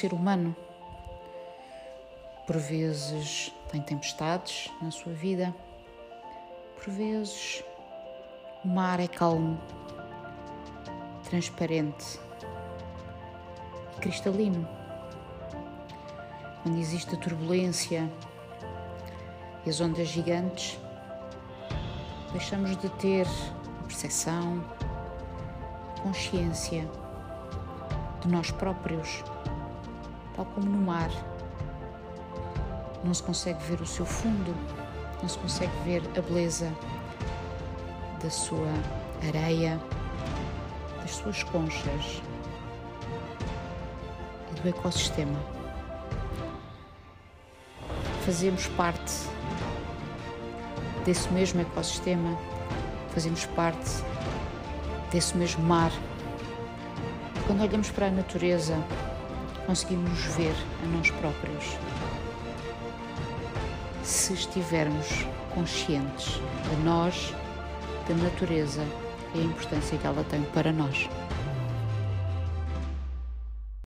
ser humano. Por vezes tem tempestades na sua vida, por vezes o mar é calmo, transparente e cristalino. Quando existe a turbulência e as ondas gigantes, deixamos de ter percepção, consciência de nós próprios, tal como no mar. Não se consegue ver o seu fundo, não se consegue ver a beleza da sua areia, das suas conchas e do ecossistema. Fazemos parte desse mesmo ecossistema, fazemos parte desse mesmo mar. Quando olhamos para a natureza, conseguimos ver a nós próprios. Se estivermos conscientes de nós, da natureza e a importância que ela tem para nós.